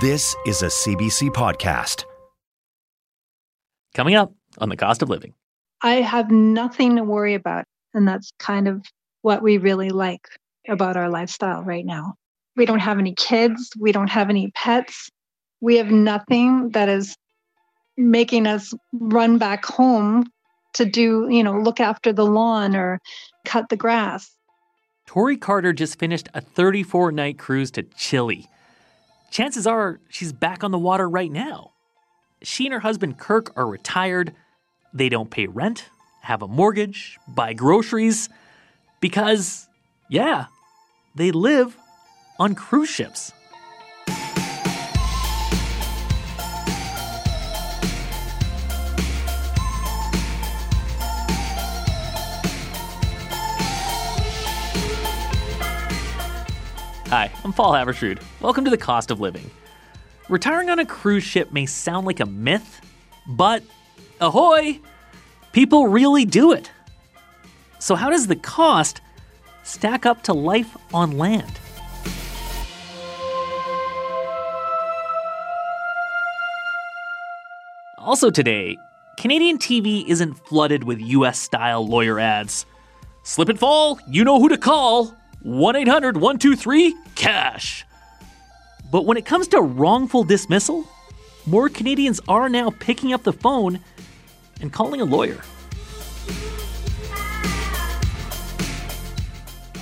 This is a CBC podcast. Coming up on the cost of living. I have nothing to worry about. And that's kind of what we really like about our lifestyle right now. We don't have any kids, we don't have any pets. We have nothing that is making us run back home to do, you know, look after the lawn or cut the grass. Tori Carter just finished a 34 night cruise to Chile chances are she's back on the water right now. She and her husband Kirk are retired. They don't pay rent, have a mortgage, buy groceries, because, yeah, they live on cruise ships. Hi, I'm Paul Haavardsrud. Welcome to the cost of living. Retiring on a cruise ship may sound like a myth, but ahoy! People really do it. So, how does the cost stack up to life on land? Also, today, Canadian TV isn't flooded with US style lawyer ads. Slip and fall, you know who to call. 1 800 123 CASH. But when it comes to wrongful dismissal, more Canadians are now picking up the phone and calling a lawyer.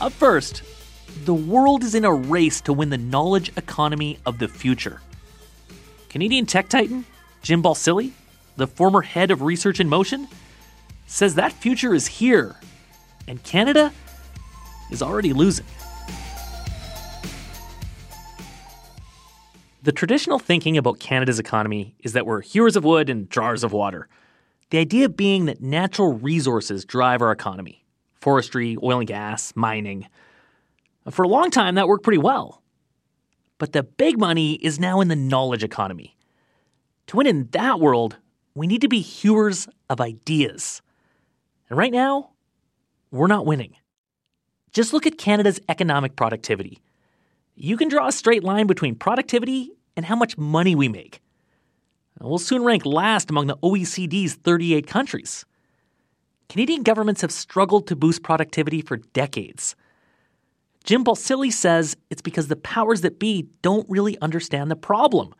Up first, the world is in a race to win the knowledge economy of the future. Canadian tech titan Jim Balsillie, the former head of Research in Motion, says that future is here, and Canada is already losing. The traditional thinking about Canada's economy is that we're hewers of wood and drawers of water. The idea being that natural resources drive our economy forestry, oil and gas, mining. For a long time, that worked pretty well. But the big money is now in the knowledge economy. To win in that world, we need to be hewers of ideas. And right now, we're not winning. Just look at Canada's economic productivity. You can draw a straight line between productivity and how much money we make. We'll soon rank last among the OECD's 38 countries. Canadian governments have struggled to boost productivity for decades. Jim Balsillie says it's because the powers that be don't really understand the problem.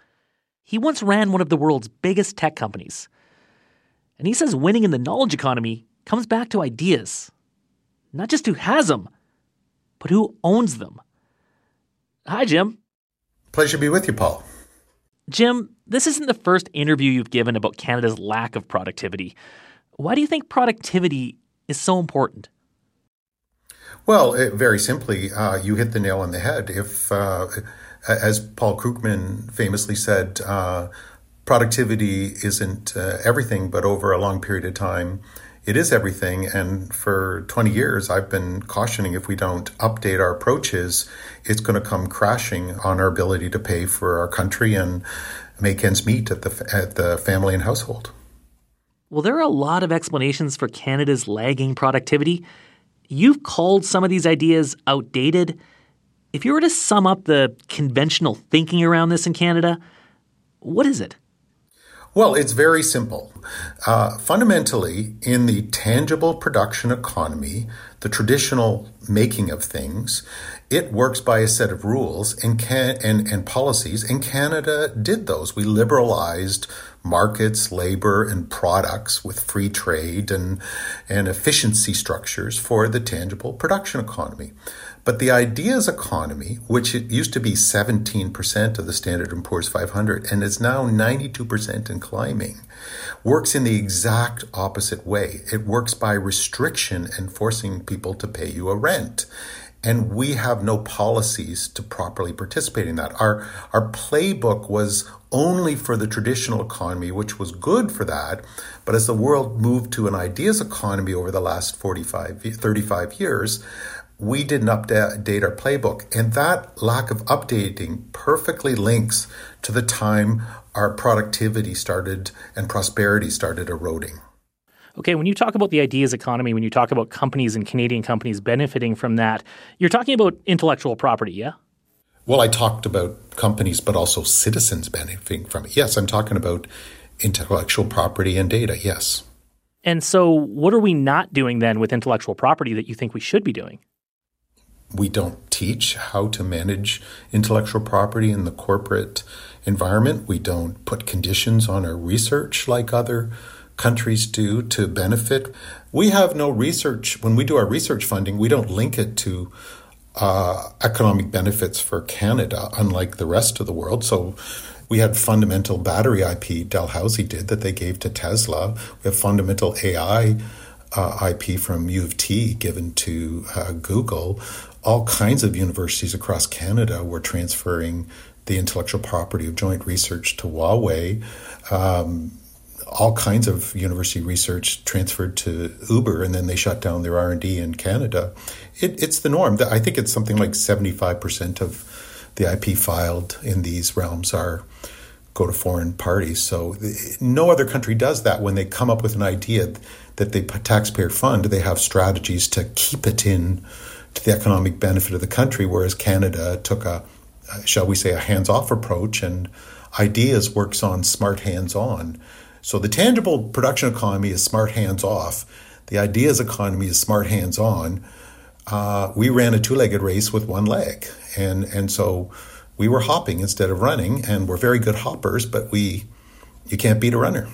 He once ran one of the world's biggest tech companies. And he says winning in the knowledge economy comes back to ideas. Not just who has them, but who owns them. Hi, Jim. Pleasure to be with you, Paul. Jim, this isn't the first interview you've given about Canada's lack of productivity. Why do you think productivity is so important? Well, it, very simply, uh, you hit the nail on the head. If, uh, as Paul Krugman famously said, uh, productivity isn't uh, everything, but over a long period of time, it is everything. And for 20 years, I've been cautioning if we don't update our approaches, it's going to come crashing on our ability to pay for our country and make ends meet at the, at the family and household. Well, there are a lot of explanations for Canada's lagging productivity. You've called some of these ideas outdated. If you were to sum up the conventional thinking around this in Canada, what is it? Well, it's very simple. Uh, fundamentally, in the tangible production economy, the traditional making of things, it works by a set of rules and, can, and, and policies, and Canada did those. We liberalized markets, labor, and products with free trade and, and efficiency structures for the tangible production economy. But the ideas economy, which it used to be 17% of the Standard & Poor's 500 and is now 92% and climbing, works in the exact opposite way. It works by restriction and forcing people to pay you a rent. and we have no policies to properly participate in that. Our our playbook was only for the traditional economy, which was good for that. But as the world moved to an ideas economy over the last 45, 35 years, we didn't update our playbook. And that lack of updating perfectly links to the time our productivity started and prosperity started eroding. Okay, when you talk about the ideas economy, when you talk about companies and Canadian companies benefiting from that, you're talking about intellectual property, yeah? Well, I talked about companies, but also citizens benefiting from it. Yes, I'm talking about intellectual property and data, yes. And so, what are we not doing then with intellectual property that you think we should be doing? We don't teach how to manage intellectual property in the corporate environment. We don't put conditions on our research like other countries do to benefit. We have no research. When we do our research funding, we don't link it to uh, economic benefits for Canada, unlike the rest of the world. So we had fundamental battery IP, Dalhousie did, that they gave to Tesla. We have fundamental AI uh, IP from U of T given to uh, Google. All kinds of universities across Canada were transferring the intellectual property of joint research to Huawei. Um, all kinds of university research transferred to Uber, and then they shut down their R and D in Canada. It, it's the norm. I think it's something like seventy five percent of the IP filed in these realms are go to foreign parties. So no other country does that. When they come up with an idea that they taxpayer fund, they have strategies to keep it in to the economic benefit of the country. Whereas Canada took a, shall we say, a hands off approach, and ideas works on smart hands on. So the tangible production economy is smart hands off. The ideas economy is smart hands on. Uh, we ran a two-legged race with one leg, and and so we were hopping instead of running, and we're very good hoppers, but we you can't beat a runner.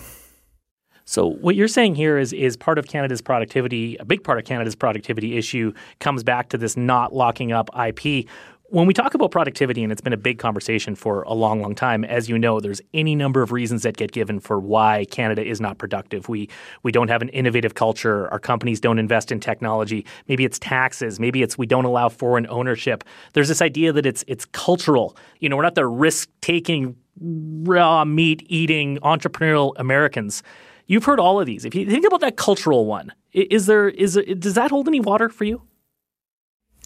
So what you're saying here is is part of Canada's productivity, a big part of Canada's productivity issue comes back to this not locking up IP. When we talk about productivity, and it's been a big conversation for a long, long time, as you know, there's any number of reasons that get given for why Canada is not productive. We we don't have an innovative culture. Our companies don't invest in technology. Maybe it's taxes. Maybe it's we don't allow foreign ownership. There's this idea that it's it's cultural. You know, we're not the risk taking, raw meat eating entrepreneurial Americans. You've heard all of these. If you think about that cultural one, is there is does that hold any water for you?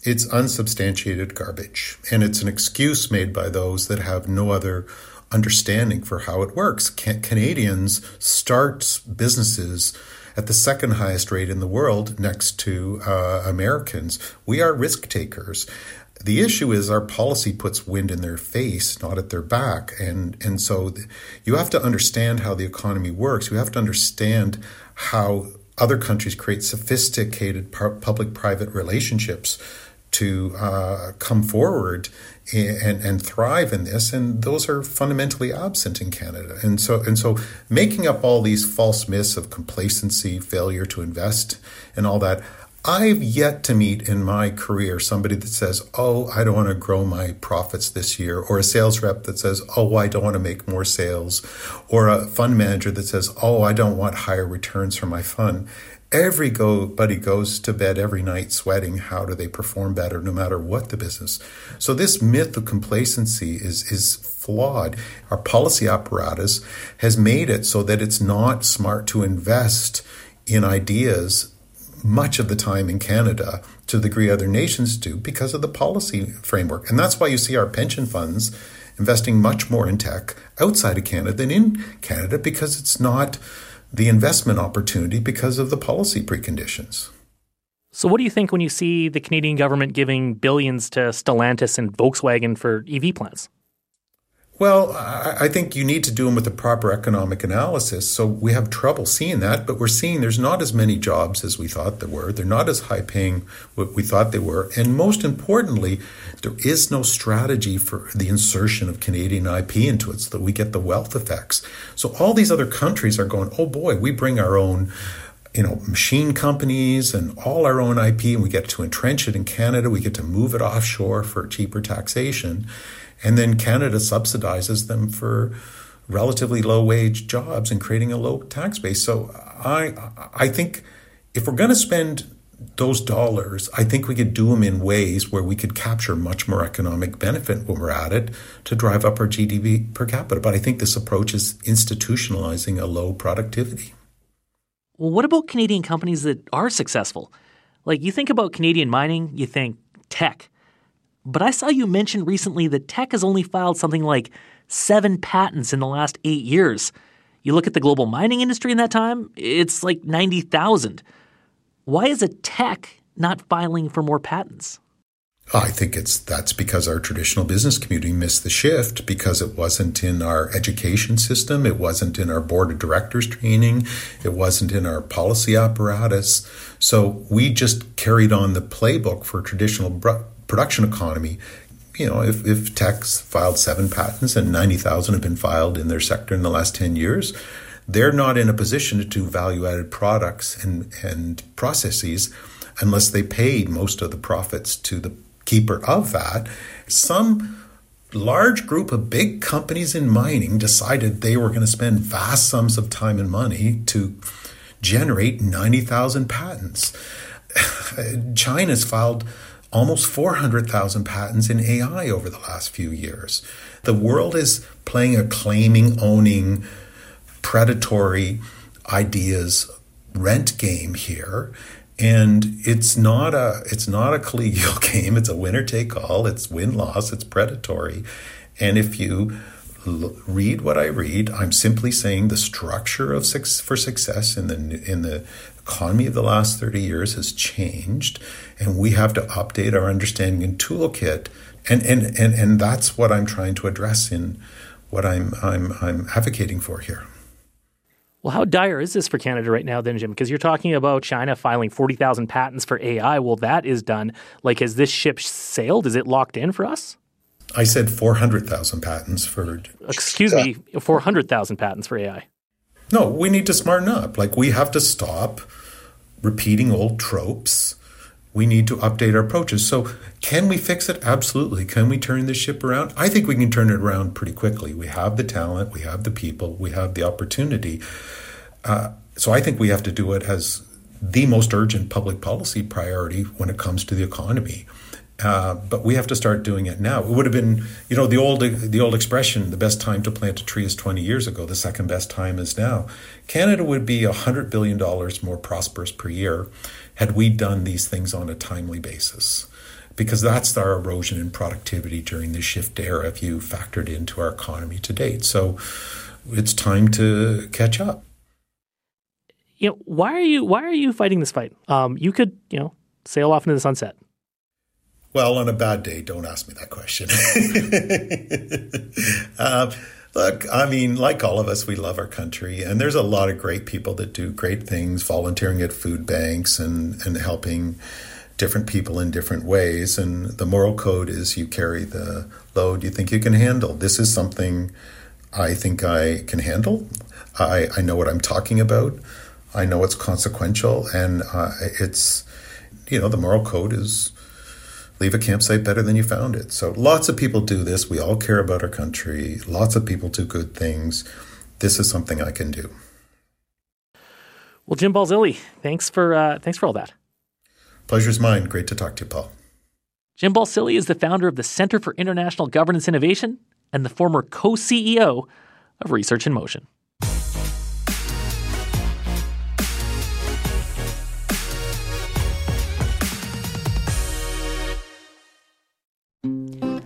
It's unsubstantiated garbage, and it's an excuse made by those that have no other understanding for how it works. Can- Canadians start businesses at the second highest rate in the world next to uh, Americans. We are risk takers. The issue is our policy puts wind in their face, not at their back. And, and so you have to understand how the economy works. You have to understand how other countries create sophisticated public private relationships to uh, come forward and, and thrive in this, and those are fundamentally absent in Canada. And so, and so, making up all these false myths of complacency, failure to invest, and all that. I've yet to meet in my career somebody that says, Oh, I don't want to grow my profits this year, or a sales rep that says, Oh, I don't want to make more sales, or a fund manager that says, Oh, I don't want higher returns for my fund. Everybody goes to bed every night sweating how do they perform better no matter what the business. So this myth of complacency is is flawed. Our policy apparatus has made it so that it's not smart to invest in ideas much of the time in Canada to the degree other nations do because of the policy framework. And that's why you see our pension funds investing much more in tech outside of Canada than in Canada because it's not the investment opportunity because of the policy preconditions. So, what do you think when you see the Canadian government giving billions to Stellantis and Volkswagen for EV plants? Well, I think you need to do them with the proper economic analysis. So we have trouble seeing that, but we're seeing there's not as many jobs as we thought there were. They're not as high paying what we thought they were. And most importantly, there is no strategy for the insertion of Canadian IP into it so that we get the wealth effects. So all these other countries are going, oh boy, we bring our own you know, machine companies and all our own IP, and we get to entrench it in Canada. We get to move it offshore for cheaper taxation. And then Canada subsidizes them for relatively low wage jobs and creating a low tax base. So I I think if we're going to spend those dollars, I think we could do them in ways where we could capture much more economic benefit when we're at it to drive up our GDP per capita. But I think this approach is institutionalizing a low productivity. Well, what about Canadian companies that are successful? Like you think about Canadian mining, you think Teck. But I saw you mention recently that Teck has only filed something like seven patents in the last eight years. You look at the global mining industry in that time, it's like 90,000. Why is a Teck not filing for more patents? I think it's that's because our traditional business community missed the shift because it wasn't in our education system, it wasn't in our board of directors training, it wasn't in our policy apparatus. So we just carried on the playbook for traditional production economy. You know, if, if Teck's filed seven patents and 90,000 have been filed in their sector in the last 10 years, they're not in a position to do value added products and, and processes unless they paid most of the profits to the keeper of that. Some large group of big companies in mining decided they were going to spend vast sums of time and money to generate 90,000 patents. China's filed almost 400,000 patents in AI over the last few years. The world is playing a claiming, owning, predatory ideas rent game here and it's not a it's not a collegial game. It's a winner take all. It's win loss. It's predatory. And if you l- read what i read i'm simply saying the structure of six for success in the in the economy of the last 30 years has changed and we have to update our understanding and toolkit and and and, and that's what i'm trying to address in what i'm i'm i'm advocating for here well, how dire is this for Canada right now, then, Jim? Because you're talking about China filing 40,000 patents for AI. Well, that is done. Like, has this ship sailed? Is it locked in for us? I said 400,000 patents for. Excuse me, 400,000 patents for AI. No, we need to smarten up. Like, we have to stop repeating old tropes. We need to update our approaches. So, can we fix it? Absolutely. Can we turn this ship around? I think we can turn it around pretty quickly. We have the talent, we have the people, we have the opportunity. Uh, so I think we have to do it as the most urgent public policy priority when it comes to the economy. Uh, but we have to start doing it now. It would have been, you know, the old the old expression: "The best time to plant a tree is 20 years ago. The second best time is now." Canada would be hundred billion dollars more prosperous per year had we done these things on a timely basis, because that's our erosion in productivity during the shift era. If you factored into our economy to date, so it's time to catch up you know, why are you why are you fighting this fight? Um, you could, you know, sail off into the sunset. Well, on a bad day, don't ask me that question. uh, look, I mean, like all of us, we love our country, and there's a lot of great people that do great things, volunteering at food banks and and helping different people in different ways. And the moral code is you carry the load you think you can handle. This is something I think I can handle. I, I know what I'm talking about. I know it's consequential, and uh, it's you know the moral code is leave a campsite better than you found it. So lots of people do this. We all care about our country. Lots of people do good things. This is something I can do. Well, Jim Balsillie, thanks for uh, thanks for all that. Pleasure's mine. Great to talk to you, Paul. Jim Balsillie is the founder of the Center for International Governance Innovation and the former co-CEO of Research in Motion.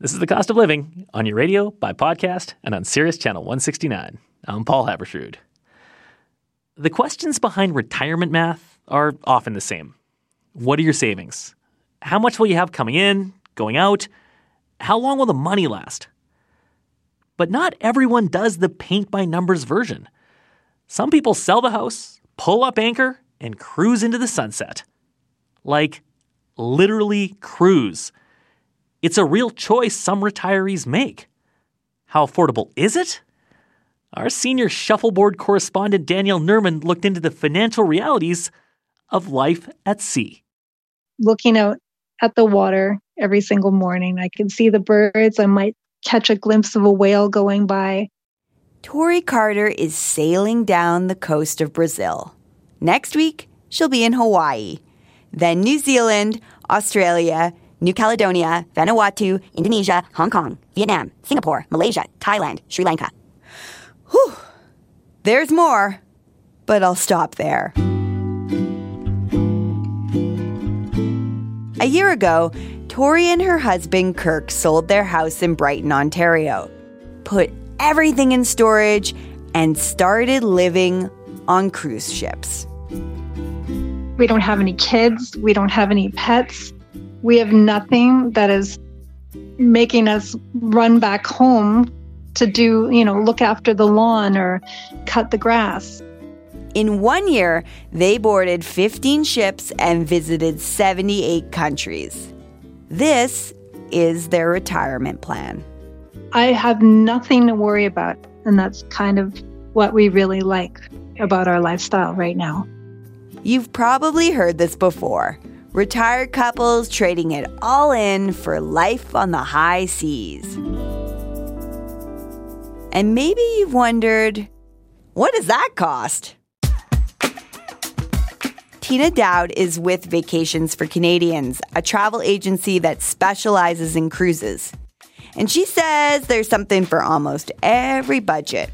This is The Cost of Living on your radio, by podcast, and on Sirius Channel 169. I'm Paul Haavardsrud. The questions behind retirement math are often the same. What are your savings? How much will you have coming in, going out? How long will the money last? But not everyone does the paint by numbers version. Some people sell the house, pull up anchor, and cruise into the sunset. Like, literally cruise. It's a real choice some retirees make. How affordable is it? Our senior shuffleboard correspondent Danielle Nerman looked into the financial realities of life at sea. Looking out at the water every single morning, I can see the birds. I might catch a glimpse of a whale going by. Tori Carter is sailing down the coast of Brazil. Next week, she'll be in Hawaii, then New Zealand, Australia, New Caledonia, Vanuatu, Indonesia, Hong Kong, Vietnam, Singapore, Malaysia, Thailand, Sri Lanka. Whew. There's more, but I'll stop there. A year ago, Tori and her husband Kirk sold their house in Brighton, Ontario, put everything in storage, and started living on cruise ships. We don't have any kids. We don't have any pets. We have nothing that is making us run back home to do, you know, look after the lawn or cut the grass. In one year, they boarded 15 ships and visited 78 countries. This is their retirement plan. I have nothing to worry about. And that's kind of what we really like about our lifestyle right now. You've probably heard this before retired couples trading it all in for life on the high seas. And maybe you've wondered what does that cost? Tina Dowd is with Vacations for Canadians, a travel agency that specializes in cruises. And she says there's something for almost every budget.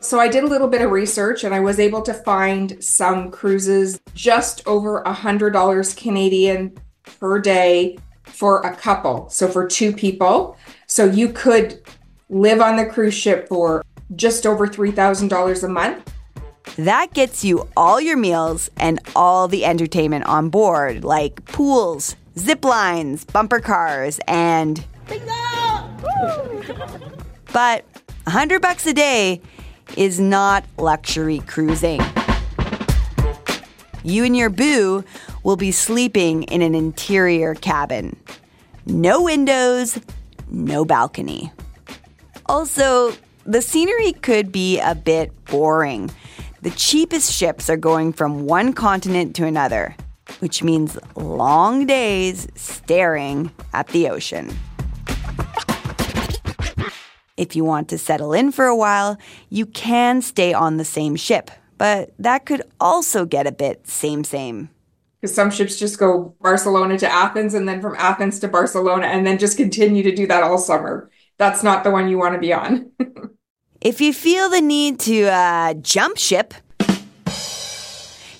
So I did a little bit of research and I was able to find some cruises just over a $100 Canadian per day for a couple. So for two people. So you could live on the cruise ship for just over $3,000 a month. That gets you all your meals and all the entertainment on board, like pools, zip lines, bumper cars, and. but 100 bucks a day is not luxury cruising. You and your boo will be sleeping in an interior cabin. No windows, no balcony. Also, the scenery could be a bit boring. The cheapest ships are going from one continent to another, which means long days staring at the ocean. If you want to settle in for a while, you can stay on the same ship, but that could also get a bit same same. Because some ships just go Barcelona to Athens and then from Athens to Barcelona and then just continue to do that all summer. That's not the one you want to be on. if you feel the need to uh, jump ship,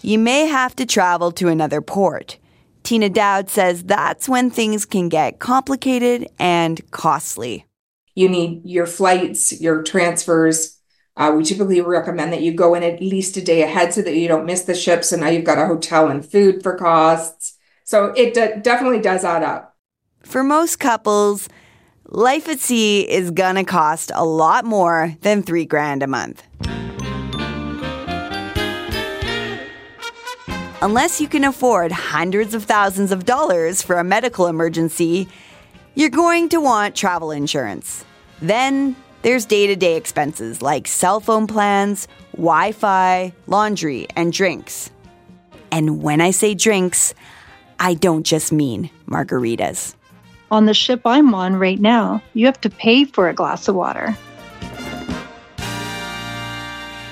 you may have to travel to another port. Tina Dowd says that's when things can get complicated and costly. You need your flights, your transfers. Uh, we typically recommend that you go in at least a day ahead so that you don't miss the ships. So now you've got a hotel and food for costs. So it definitely does add up. For most couples, life at sea is gonna cost a lot more than three grand a month. Unless you can afford hundreds of thousands of dollars for a medical emergency, you're going to want travel insurance. Then there's day to day expenses like cell phone plans, Wi Fi, laundry, and drinks. And when I say drinks, I don't just mean margaritas. On the ship I'm on right now, you have to pay for a glass of water.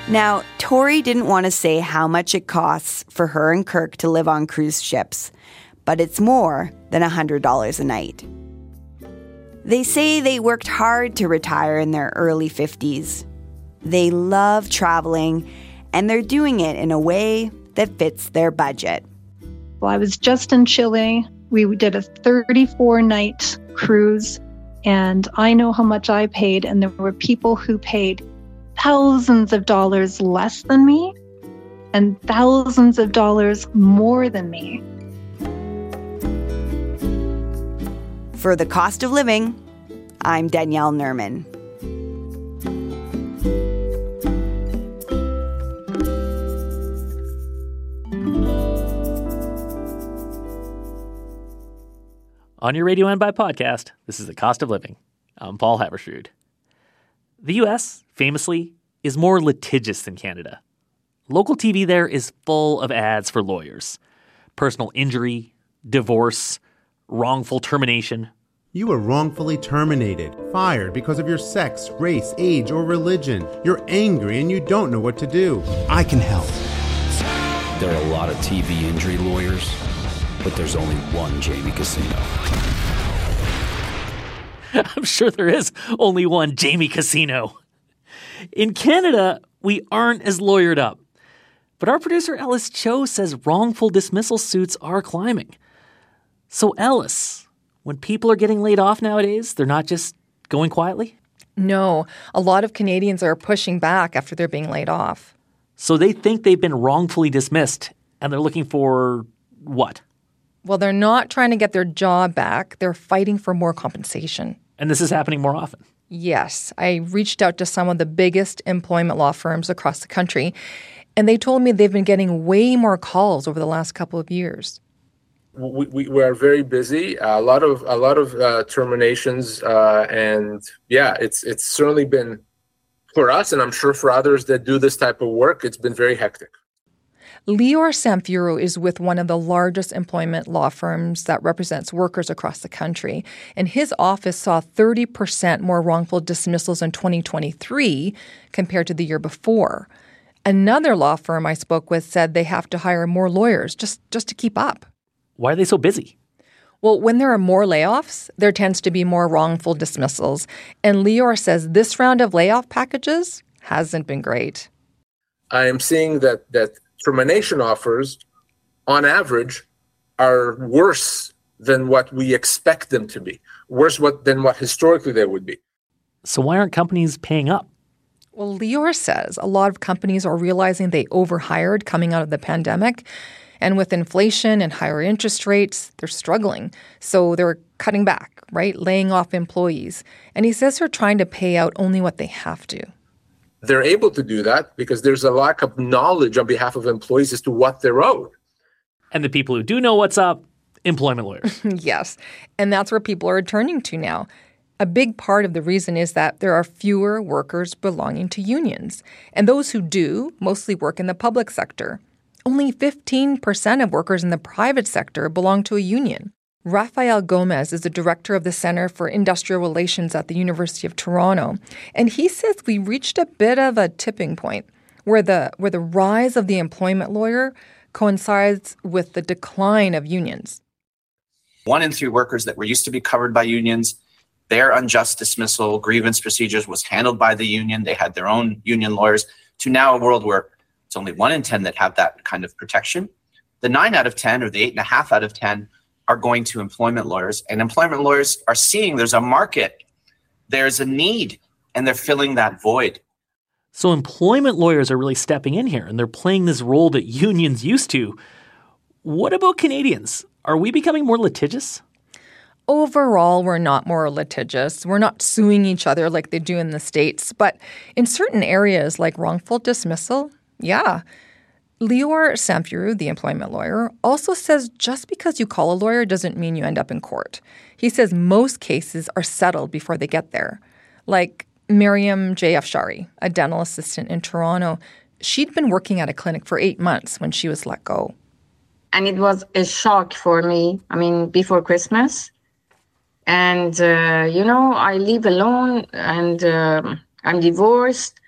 Now, Tori didn't want to say how much it costs for her and Kirk to live on cruise ships, but it's more than $100 a night. They say they worked hard to retire in their early 50s. They love traveling, and they're doing it in a way that fits their budget. Well, I was just in Chile. We did a 34 night cruise, and I know how much I paid, and there were people who paid thousands of dollars less than me and thousands of dollars more than me. For the cost of living, I'm Danielle Nerman. On your radio and by podcast, this is The Cost of Living. I'm Paul Haavardsrud. The US, famously, is more litigious than Canada. Local TV there is full of ads for lawyers personal injury, divorce, wrongful termination. You were wrongfully terminated, fired because of your sex, race, age, or religion. You're angry and you don't know what to do. I can help. There are a lot of TV injury lawyers, but there's only one Jamie Casino. I'm sure there is only one Jamie Casino. In Canada, we aren't as lawyered up. But our producer Ellis Cho says wrongful dismissal suits are climbing. So, Ellis, when people are getting laid off nowadays, they're not just going quietly? No, a lot of Canadians are pushing back after they're being laid off. So they think they've been wrongfully dismissed and they're looking for what? Well, they're not trying to get their job back, they're fighting for more compensation. And this is happening more often. Yes, I reached out to some of the biggest employment law firms across the country, and they told me they've been getting way more calls over the last couple of years. We, we, are very busy. a lot of a lot of uh, terminations, uh, and yeah, it's it's certainly been for us, and I'm sure for others that do this type of work, it's been very hectic. Lior Samfiru is with one of the largest employment law firms that represents workers across the country, and his office saw 30% more wrongful dismissals in 2023 compared to the year before. Another law firm I spoke with said they have to hire more lawyers just, just to keep up. Why are they so busy? Well, when there are more layoffs, there tends to be more wrongful dismissals. And Lior says this round of layoff packages hasn't been great. I am seeing that that termination offers, on average, are worse than what we expect them to be, worse what, than what historically they would be. So why aren't companies paying up? Well, Lior says a lot of companies are realizing they overhired coming out of the pandemic. And with inflation and higher interest rates, they're struggling. So they're cutting back, right? Laying off employees. And he says they're trying to pay out only what they have to. They're able to do that because there's a lack of knowledge on behalf of employees as to what they're owed. And the people who do know what's up, employment lawyers. yes. And that's where people are turning to now. A big part of the reason is that there are fewer workers belonging to unions. And those who do mostly work in the public sector. Only 15% of workers in the private sector belong to a union. Rafael Gomez is the director of the Center for Industrial Relations at the University of Toronto, and he says we reached a bit of a tipping point where the where the rise of the employment lawyer coincides with the decline of unions. One in three workers that were used to be covered by unions, their unjust dismissal grievance procedures was handled by the union. They had their own union lawyers. To now a world where it's only one in 10 that have that kind of protection. The nine out of 10 or the eight and a half out of 10 are going to employment lawyers. And employment lawyers are seeing there's a market, there's a need, and they're filling that void. So employment lawyers are really stepping in here and they're playing this role that unions used to. What about Canadians? Are we becoming more litigious? Overall, we're not more litigious. We're not suing each other like they do in the States. But in certain areas like wrongful dismissal, yeah. Lior Samfiru, the employment lawyer, also says just because you call a lawyer doesn't mean you end up in court. He says most cases are settled before they get there. Like Miriam J. Afshari, a dental assistant in Toronto, she'd been working at a clinic for eight months when she was let go. And it was a shock for me, I mean, before Christmas. And, uh, you know, I live alone and uh, I'm divorced.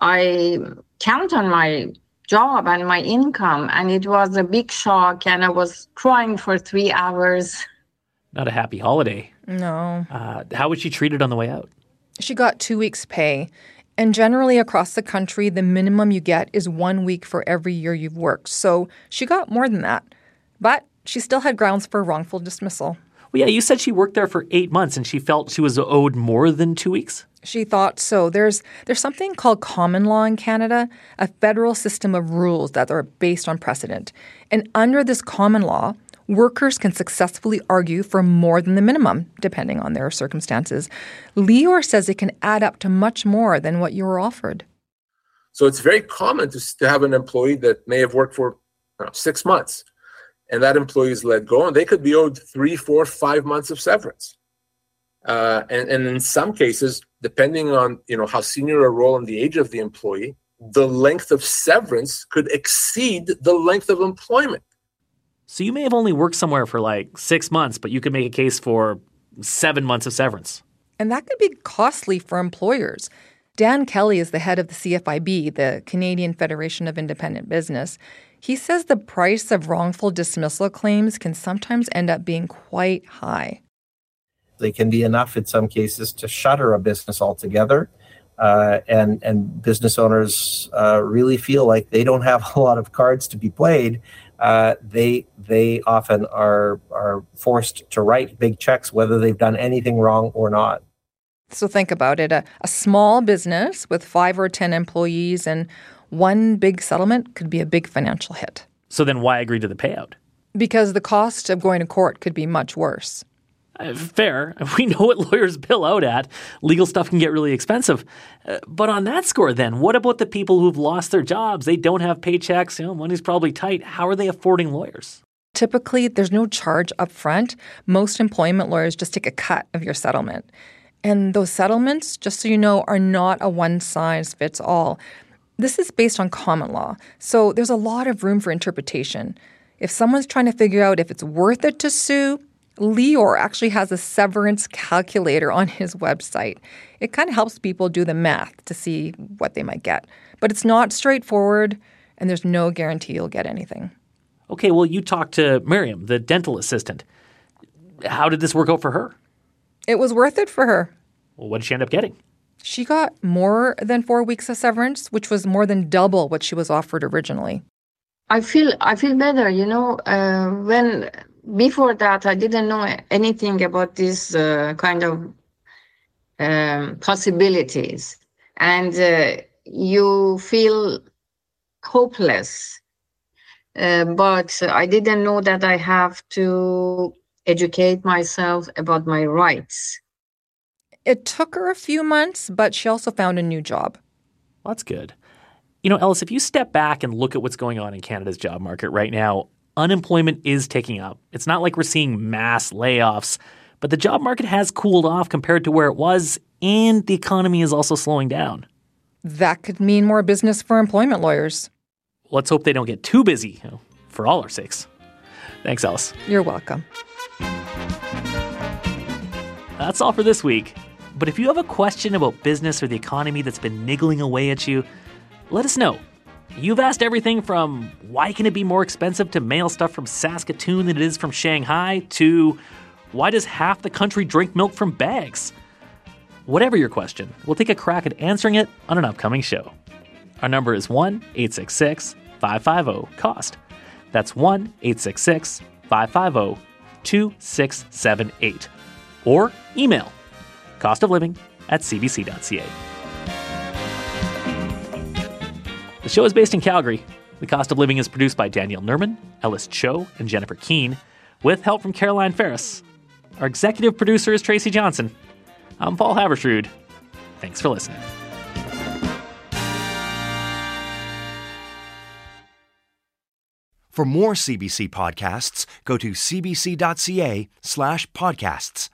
I count on my job and my income and it was a big shock and i was crying for three hours. Not a happy holiday. No. Uh, how was she treated on the way out? She got two weeks pay. And generally across the country the minimum you get is one week for every year you've worked. So she got more than that. But she still had grounds for wrongful dismissal. Well yeah you said she worked there for eight months and she felt she was owed more than two weeks she thought so. There's there's something called common law in Canada, a federal system of rules that are based on precedent. And under this common law, workers can successfully argue for more than the minimum, depending on their circumstances. Lior says it can add up to much more than what you were offered. So it's very common to, to have an employee that may have worked for know, six months and that employee is let go, and they could be owed three, four, five months of severance. Uh, and, and in some cases, depending on you know how senior a role and the age of the employee, the length of severance could exceed the length of employment. So you may have only worked somewhere for like six months, but you could make a case for seven months of severance. And that could be costly for employers. Dan Kelly is the head of the CFIB, the Canadian Federation of Independent Business. He says the price of wrongful dismissal claims can sometimes end up being quite high. They can be enough in some cases to shutter a business altogether. Uh, and and business owners uh, really feel like they don't have a lot of cards to be played. Uh, they they often are are forced to write big checks whether they've done anything wrong or not. So think about it: a, a small business with five or ten employees and one big settlement could be a big financial hit. So then, why agree to the payout? Because the cost of going to court could be much worse. Uh, fair. We know what lawyers bill out at. Legal stuff can get really expensive. Uh, but on that score, then, what about the people who've lost their jobs? They don't have paychecks. You know, money's probably tight. How are they affording lawyers? Typically, there's no charge up front. Most employment lawyers just take a cut of your settlement. And those settlements, just so you know, are not a one size fits all. This is based on common law, so there's a lot of room for interpretation. If someone's trying to figure out if it's worth it to sue, Lior actually has a severance calculator on his website. It kind of helps people do the math to see what they might get. But it's not straightforward, and there's no guarantee you'll get anything. Okay, well, you talked to Miriam, the dental assistant. How did this work out for her? It was worth it for her. Well, what did she end up getting? She got more than four weeks of severance, which was more than double what she was offered originally. I feel I feel better, you know. Uh, when before that, I didn't know anything about this uh, kind of um, possibilities, and uh, you feel hopeless. Uh, but I didn't know that I have to educate myself about my rights. It took her a few months, but she also found a new job. Well, that's good. You know, Ellis, if you step back and look at what's going on in Canada's job market right now, unemployment is ticking up. It's not like we're seeing mass layoffs, but the job market has cooled off compared to where it was, and the economy is also slowing down. That could mean more business for employment lawyers. Let's hope they don't get too busy, you know, for all our sakes. Thanks, Ellis. You're welcome. That's all for this week. But if you have a question about business or the economy that's been niggling away at you, let us know. You've asked everything from why can it be more expensive to mail stuff from Saskatoon than it is from Shanghai to why does half the country drink milk from bags? Whatever your question, we'll take a crack at answering it on an upcoming show. Our number is 1 866 550 COST. That's 1 866 550 2678. Or email costofliving at cbc.ca. The show is based in Calgary. The Cost of Living is produced by Danielle Nerman, Ellis Cho, and Jennifer Keene, with help from Caroline Ferris. Our executive producer is Tracy Johnson. I'm Paul Haavardsrud. Thanks for listening. For more CBC podcasts, go to cbc.ca slash podcasts.